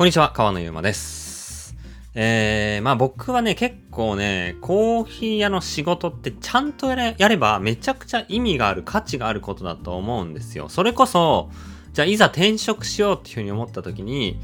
こんにちは、川野ゆうまです。えー、まあ僕はね、結構ね、コーヒー屋の仕事ってちゃんとやればめちゃくちゃ意味がある、価値があることだと思うんですよ。それこそ、じゃあいざ転職しようっていうふうに思った時に、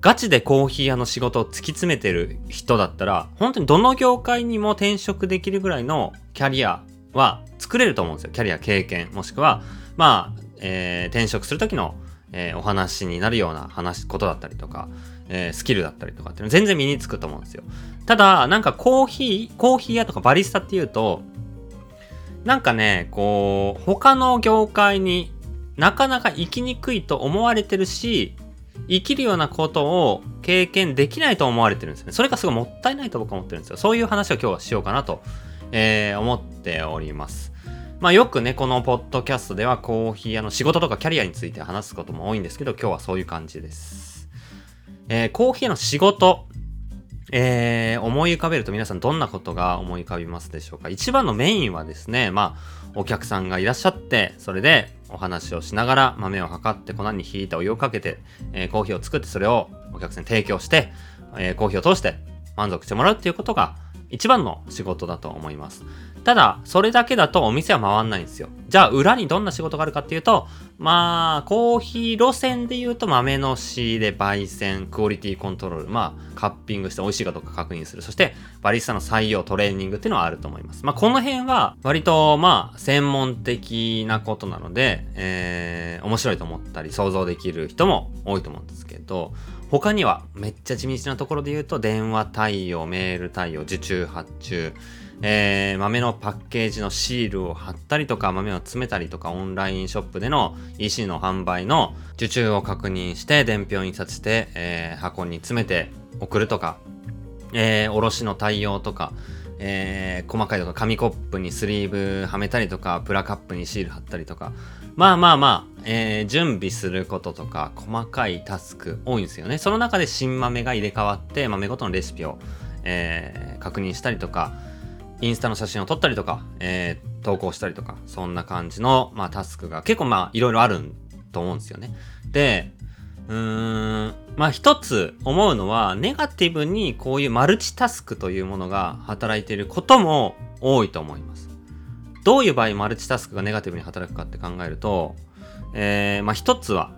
ガチでコーヒー屋の仕事を突き詰めてる人だったら、本当にどの業界にも転職できるぐらいのキャリアは作れると思うんですよ。キャリア経験、もしくは、まあ、えー転職する時のえーお話になるような話、ことだったりとか、えースキルだったりとかっていうのは全然身につくと思うんですよ。ただ、なんかコーヒー、コーヒー屋とかバリスタっていうと、なんかね、こう、他の業界になかなか生きにくいと思われてるし、生きるようなことを経験できないと思われてるんですね。それがすごいもったいないと僕は思ってるんですよ。そういう話を今日はしようかなと、えー思っております。まあよくね、このポッドキャストではコーヒー屋の仕事とかキャリアについて話すことも多いんですけど、今日はそういう感じです。えーコーヒー屋の仕事、えー思い浮かべると皆さんどんなことが思い浮かびますでしょうか一番のメインはですね、まあ、お客さんがいらっしゃって、それでお話をしながら豆を測って粉にひいたお湯をかけて、えーコーヒーを作ってそれをお客さんに提供して、えーコーヒーを通して満足してもらうっていうことが一番の仕事だと思います。ただ、それだけだとお店は回んないんですよ。じゃあ、裏にどんな仕事があるかっていうと、まあ、コーヒー路線で言うと豆の仕入れ、焙煎、クオリティコントロール、まあ、カッピングして美味しいかどうか確認する。そして、バリスタの採用、トレーニングっていうのはあると思います。まあ、この辺は、割と、まあ、専門的なことなので、えー、面白いと思ったり、想像できる人も多いと思うんですけど、他には、めっちゃ地道なところで言うと、電話対応、メール対応、受注発注、えー豆のパッケージのシールを貼ったりとか、豆を詰めたりとか、オンラインショップでの EC の販売の受注を確認して、伝票印刷して、えー箱に詰めて送るとか、えー、おろしの対応とか、えー細かいとか、紙コップにスリーブはめたりとか、プラカップにシール貼ったりとか、まあまあまあ、えー準備することとか、細かいタスク多いんですよね。その中で新豆が入れ替わって、豆ごとのレシピを、えー確認したりとか、インスタの写真を撮ったりとか、えー投稿したりとか、そんな感じの、まあ、タスクが結構まあ、いろいろあると思うんですよね。で、うーん、まあ一つ思うのは、ネガティブにこういうマルチタスクというものが働いていることも多いと思います。どういう場合マルチタスクがネガティブに働くかって考えると、えー、まあ一つは、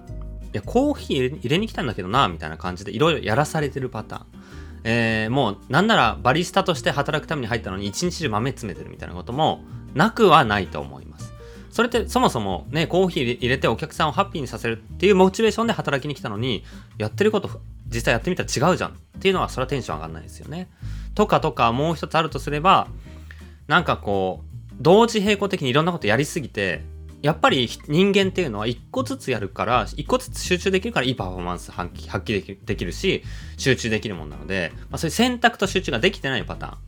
いや、コーヒー入れに来たんだけどな、みたいな感じでいろいろやらされてるパターン。えー、もうなんならバリスタとして働くために入ったのに一日中豆詰めてるみたいなこともなくはないと思います。それってそもそもね、コーヒー入れてお客さんをハッピーにさせるっていうモチベーションで働きに来たのに、やってること実際やってみたら違うじゃんっていうのはそれはテンション上がんないですよね。とかとかもう一つあるとすれば、なんかこう、同時並行的にいろんなことやりすぎて、やっぱり人間っていうのは一個ずつやるから、一個ずつ集中できるからいいパフォーマンス発揮発揮できるし、集中できるもんなので、まあそういう選択と集中ができてないパターン。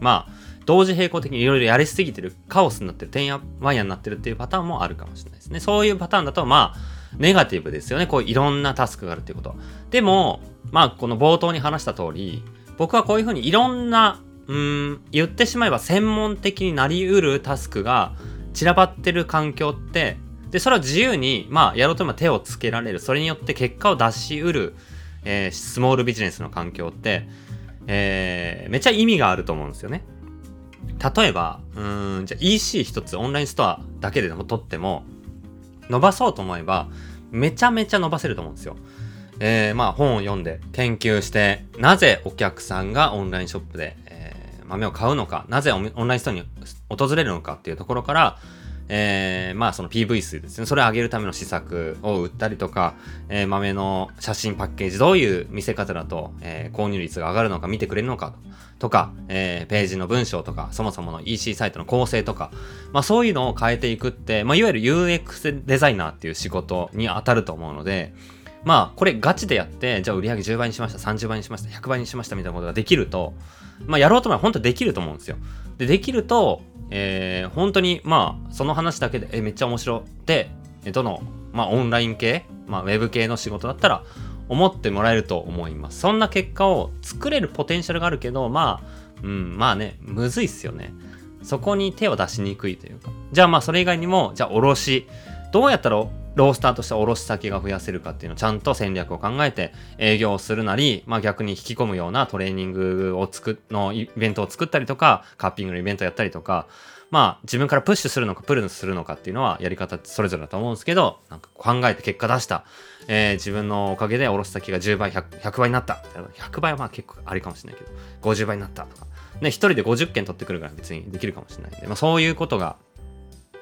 まあ、同時並行的にいろいろやりすぎてる、カオスになってる、てんやわんやになってるっていうパターンもあるかもしれないですね。そういうパターンだと、まあ、ネガティブですよね。こういろんなタスクがあるっていうこと。でも、まあ、この冒頭に話した通り、僕はこういうふうにいろんな、うん、言ってしまえば専門的になりうるタスクが散らばってる環境って、で、それを自由に、まあ、やろうと思えば手をつけられる。それによって結果を出しうる、えースモールビジネスの環境って、えーめっちゃ意味があると思うんですよね。例えば、うーん、じゃ EC 一つオンラインストアだけでも取っても、伸ばそうと思えば、めちゃめちゃ伸ばせると思うんですよ。えーまあ本を読んで研究して、なぜお客さんがオンラインショップで、えー豆を買うのか、なぜオンラインストアに訪れるのかっていうところから、えーまあその PV 数ですね。それを上げるための施策を売ったりとか、えー豆の写真パッケージ、どういう見せ方だと、えー購入率が上がるのか見てくれるのかとか、えーページの文章とか、そもそもの EC サイトの構成とか、まあそういうのを変えていくって、まあいわゆる UX デザイナーっていう仕事に当たると思うので、まあこれガチでやって、じゃあ売り上げ10倍にしました、30倍にしました、100倍にしましたみたいなことができると、まあやろうと思えば本当できると思うんですよ。で、できると、えー本当にまあその話だけで、えめっちゃ面白って、どの、まあオンライン系、まあウェブ系の仕事だったら、思ってもらえると思います。そんな結果を作れるポテンシャルがあるけど、まあ、うん、まあね、むずいっすよね。そこに手を出しにくいというか。じゃあまあそれ以外にも、じゃあ卸。どうやったらロースターとして卸先が増やせるかっていうのをちゃんと戦略を考えて営業をするなり、まあ逆に引き込むようなトレーニングを作のイベントを作ったりとか、カッピングのイベントやったりとか、まあ自分からプッシュするのかプルするのかっていうのはやり方それぞれだと思うんですけど、なんか考えて結果出した、えー、自分のおかげで卸先が10倍100、100倍になった。100倍はまあ結構ありかもしれないけど、50倍になったとか。ね、一人で50件取ってくるから別にできるかもしれないんで、まあそういうことが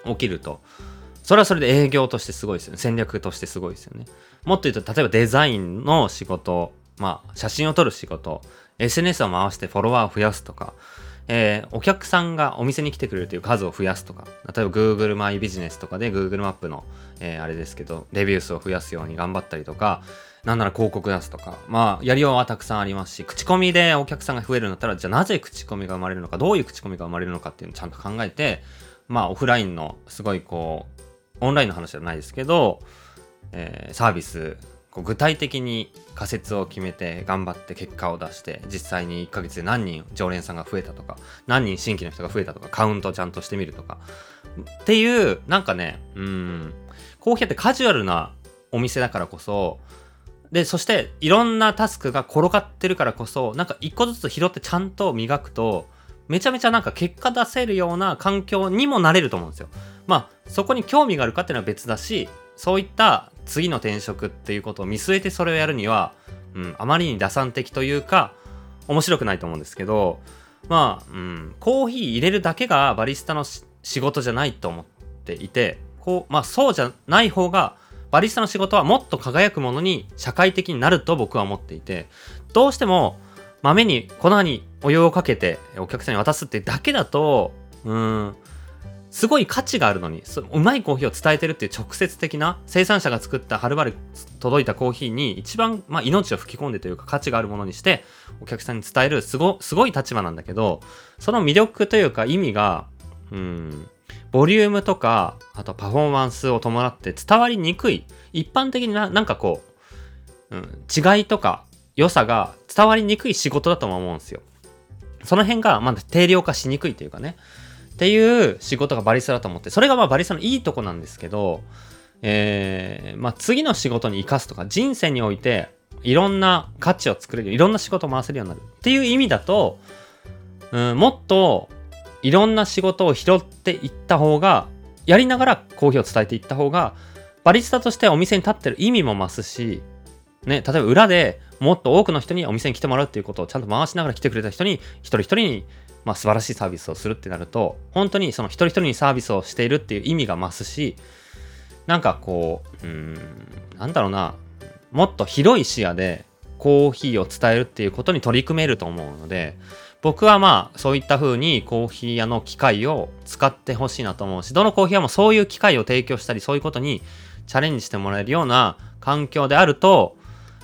起きると、それはそれで営業としてすごいですよね。戦略としてすごいですよね。もっと言うと、例えばデザインの仕事、まあ、写真を撮る仕事、SNS を回してフォロワーを増やすとか、えー、お客さんがお店に来てくれるという数を増やすとか、例えば Google マイビジネスとかで Google マップの、えー、あれですけど、レビュー数を増やすように頑張ったりとか、なんなら広告出すとか、まあ、やりようはたくさんありますし、口コミでお客さんが増えるんだったら、じゃあなぜ口コミが生まれるのか、どういう口コミが生まれるのかっていうのをちゃんと考えて、まあ、オフラインのすごいこう、オンラインの話じゃないですけど、えー、サービスこう具体的に仮説を決めて頑張って結果を出して実際に1ヶ月で何人常連さんが増えたとか何人新規の人が増えたとかカウントちゃんとしてみるとかっていうなんかねうんコーヒーってカジュアルなお店だからこそでそしていろんなタスクが転がってるからこそなんか一個ずつ拾ってちゃんと磨くとめちゃめちゃなんか結果出せるような環境にもなれると思うんですよ。まあそこに興味があるかっていうのは別だしそういった次の転職っていうことを見据えてそれをやるには、うん、あまりに打算的というか面白くないと思うんですけどまあ、うん、コーヒー入れるだけがバリスタの仕事じゃないと思っていてこうまあそうじゃない方がバリスタの仕事はもっと輝くものに社会的になると僕は思っていてどうしても豆に粉にお湯をかけてお客さんに渡すってだけだとうんすごい価値があるのにうまいコーヒーを伝えてるっていう直接的な生産者が作ったはるばる届いたコーヒーに一番、まあ、命を吹き込んでというか価値があるものにしてお客さんに伝えるすごすごい立場なんだけどその魅力というか意味がうんボリュームとかあとパフォーマンスを伴って伝わりにくい一般的にななんかこう、うん、違いとか良さが伝わりにくい仕事だとも思うんですよ。その辺がまだ定量化しにくいというかね。っていう仕事がバリスタだと思って、それがまあバリスタのいいとこなんですけど、えー、まあ次の仕事に生かすとか、人生においていろんな価値を作れる、いろんな仕事を回せるようになる。っていう意味だと、うん、もっといろんな仕事を拾っていった方が、やりながらコーヒーを伝えていった方が、バリスタとしてお店に立ってる意味も増すし、ね、例えば裏でもっと多くの人にお店に来てもらうっていうことをちゃんと回しながら来てくれた人に、一人一人にまあ、素晴らしいサービスをするってなると本当にその一人一人にサービスをしているっていう意味が増すしなんかこううんなんだろうなもっと広い視野でコーヒーを伝えるっていうことに取り組めると思うので僕はまあそういった風にコーヒー屋の機械を使ってほしいなと思うしどのコーヒー屋もそういう機会を提供したりそういうことにチャレンジしてもらえるような環境であると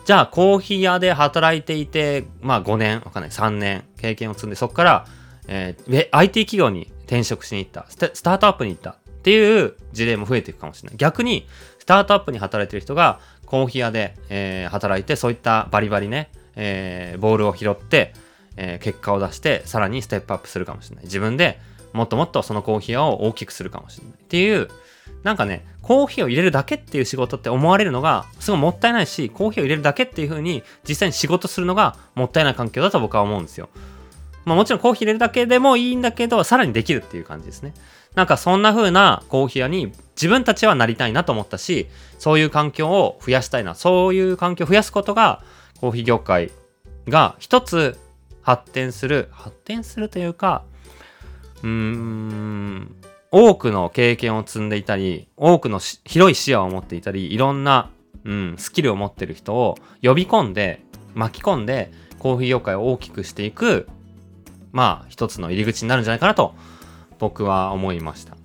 じゃあコーヒー屋で働いていてまあ5年わかんない3年経験を積んでそこからえー、IT 企業に転職しに行った。スタートアップに行ったっていう事例も増えていくかもしれない。逆にスタートアップに働いてる人がコーヒー屋で、えー、働いてそういったバリバリね、えー、ボールを拾って、えー、結果を出してさらにステップアップするかもしれない。自分でもっともっとそのコーヒー屋を大きくするかもしれない。っていうなんかねコーヒーを入れるだけっていう仕事って思われるのがすごいもったいないしコーヒーを入れるだけっていう風に実際に仕事するのがもったいない環境だと僕は思うんですよまあもちろんコーヒー入れるだけでもいいんだけど、さらにできるっていう感じですね。なんかそんな風なコーヒー屋に自分たちはなりたいなと思ったし、そういう環境を増やしたいな。そういう環境を増やすことが、コーヒー業界が一つ発展する、発展するというか、うーん、多くの経験を積んでいたり、多くの広い視野を持っていたり、いろんな、うん、スキルを持ってる人を呼び込んで、巻き込んで、コーヒー業界を大きくしていくまあ一つの入り口になるんじゃないかなと僕は思いました。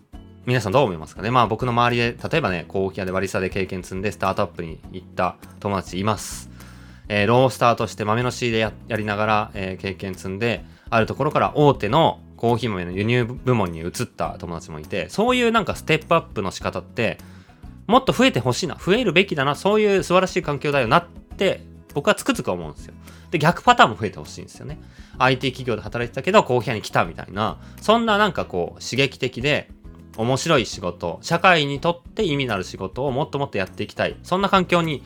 皆さんどう思いますかね？まあ僕の周りで、例えばね、コーヒー屋でバリスタで経験積んでスタートアップに行った友達います。えー、ロースターとして豆の仕入れやりながら、えー、経験積んで、あるところから大手のコーヒー豆の輸入部門に移った友達もいて、そういうなんかステップアップの仕方って、もっと増えてほしいな、増えるべきだな、そういう素晴らしい環境だよなって僕はつくづく思うんですよ。で、逆パターンも増えてほしいんですよね。IT 企業で働いてたけど、コーヒー屋に来たみたいな、そんななんかこう、刺激的で、面白い仕事、社会にとって意味のある仕事をもっともっとやっていきたい。そんな環境に、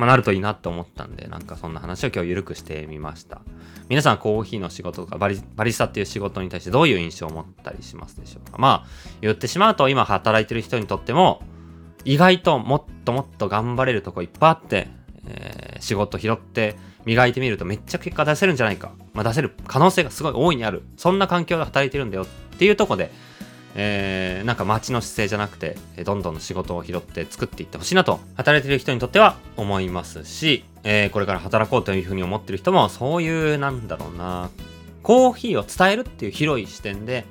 まあ、なるといいなって思ったんで、なんかそんな話を今日緩くしてみました。皆さんコーヒーの仕事とかバリバリスタっていう仕事に対してどういう印象を持ったりしますでしょうかまあ、言ってしまうと今働いてる人にとっても、意外ともっともっと頑張れるとこいっぱいあって、えー、仕事拾って磨いてみるとめっちゃ結果出せるんじゃないか。まあ、出せる可能性がすごい大いにある。そんな環境で働いてるんだよっていうとこで、えー、なんか街の姿勢じゃなくて、どんどん仕事を拾って作っていってほしいなと、働いてる人にとっては思いますし、えー、これから働こうというふうに思ってる人も、そういう、なんだろうな、コーヒーを伝えるっていう広い視点で、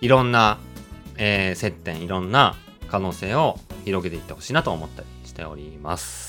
いろんな、えー、接点、いろんな可能性を広げていってほしいなと思ったりしております。